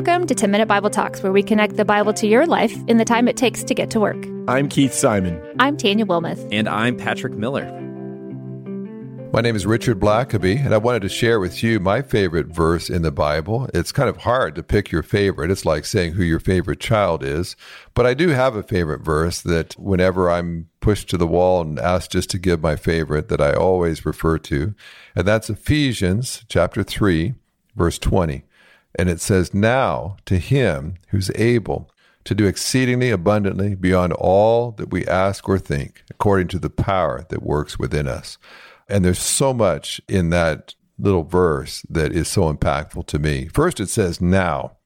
Welcome to 10 Minute Bible Talks, where we connect the Bible to your life in the time it takes to get to work. I'm Keith Simon. I'm Tanya Wilmoth. And I'm Patrick Miller. My name is Richard Blackaby, and I wanted to share with you my favorite verse in the Bible. It's kind of hard to pick your favorite. It's like saying who your favorite child is. But I do have a favorite verse that whenever I'm pushed to the wall and asked just to give my favorite, that I always refer to. And that's Ephesians chapter 3, verse 20. And it says, Now to him who's able to do exceedingly abundantly beyond all that we ask or think, according to the power that works within us. And there's so much in that little verse that is so impactful to me. First, it says now.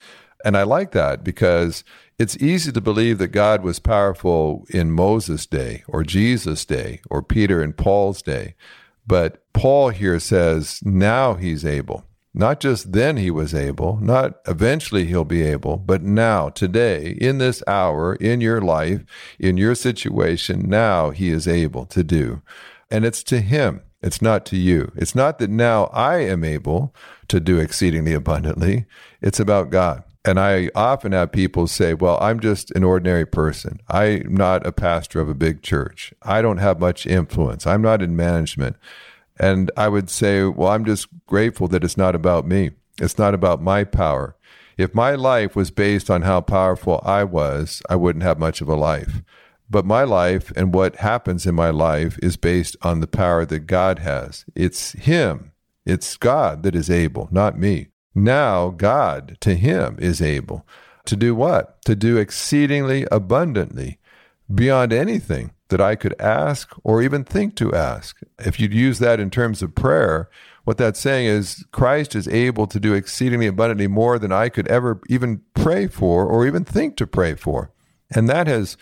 And I like that because it's easy to believe that God was powerful in Moses' day or Jesus' day or Peter and Paul's day. But Paul here says now he's able. Not just then he was able, not eventually he'll be able, but now, today, in this hour, in your life, in your situation, now he is able to do. And it's to him, it's not to you. It's not that now I am able to do exceedingly abundantly, it's about God. And I often have people say, well, I'm just an ordinary person. I'm not a pastor of a big church. I don't have much influence. I'm not in management. And I would say, well, I'm just grateful that it's not about me. It's not about my power. If my life was based on how powerful I was, I wouldn't have much of a life. But my life and what happens in my life is based on the power that God has. It's Him, it's God that is able, not me. Now, God to Him is able to do what? To do exceedingly abundantly beyond anything that I could ask or even think to ask. If you'd use that in terms of prayer, what that's saying is Christ is able to do exceedingly abundantly more than I could ever even pray for or even think to pray for. And that has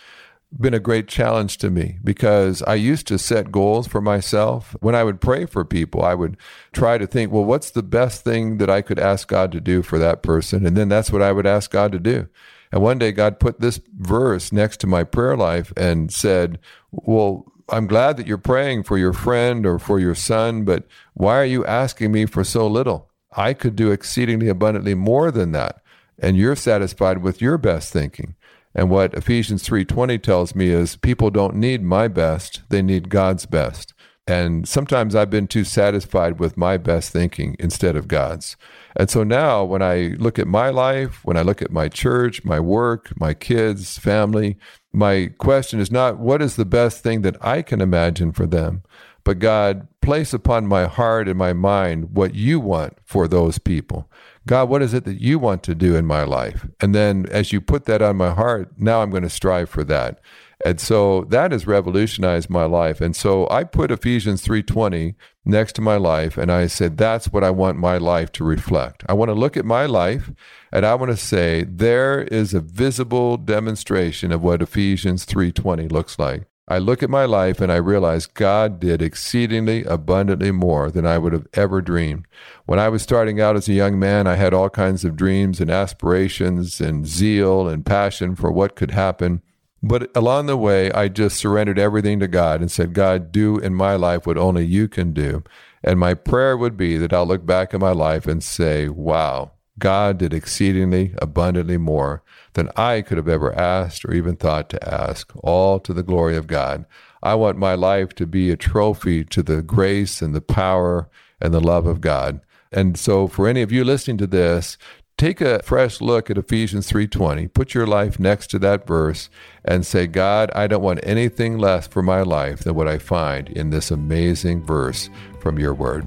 been a great challenge to me because I used to set goals for myself. When I would pray for people, I would try to think, well, what's the best thing that I could ask God to do for that person? And then that's what I would ask God to do. And one day God put this verse next to my prayer life and said, Well, I'm glad that you're praying for your friend or for your son, but why are you asking me for so little? I could do exceedingly abundantly more than that. And you're satisfied with your best thinking. And what Ephesians 3:20 tells me is people don't need my best, they need God's best. And sometimes I've been too satisfied with my best thinking instead of God's. And so now when I look at my life, when I look at my church, my work, my kids, family, my question is not what is the best thing that I can imagine for them, but God, place upon my heart and my mind what you want for those people. God, what is it that you want to do in my life? And then as you put that on my heart, now I'm going to strive for that. And so that has revolutionized my life. And so I put Ephesians 3:20 next to my life and I said that's what I want my life to reflect. I want to look at my life and I want to say there is a visible demonstration of what Ephesians 3:20 looks like. I look at my life and I realize God did exceedingly abundantly more than I would have ever dreamed. When I was starting out as a young man, I had all kinds of dreams and aspirations and zeal and passion for what could happen. But along the way, I just surrendered everything to God and said, God, do in my life what only you can do. And my prayer would be that I'll look back at my life and say, wow, God did exceedingly abundantly more than I could have ever asked or even thought to ask, all to the glory of God. I want my life to be a trophy to the grace and the power and the love of God. And so for any of you listening to this, take a fresh look at Ephesians 3:20. Put your life next to that verse and say, "God, I don't want anything less for my life than what I find in this amazing verse from your word."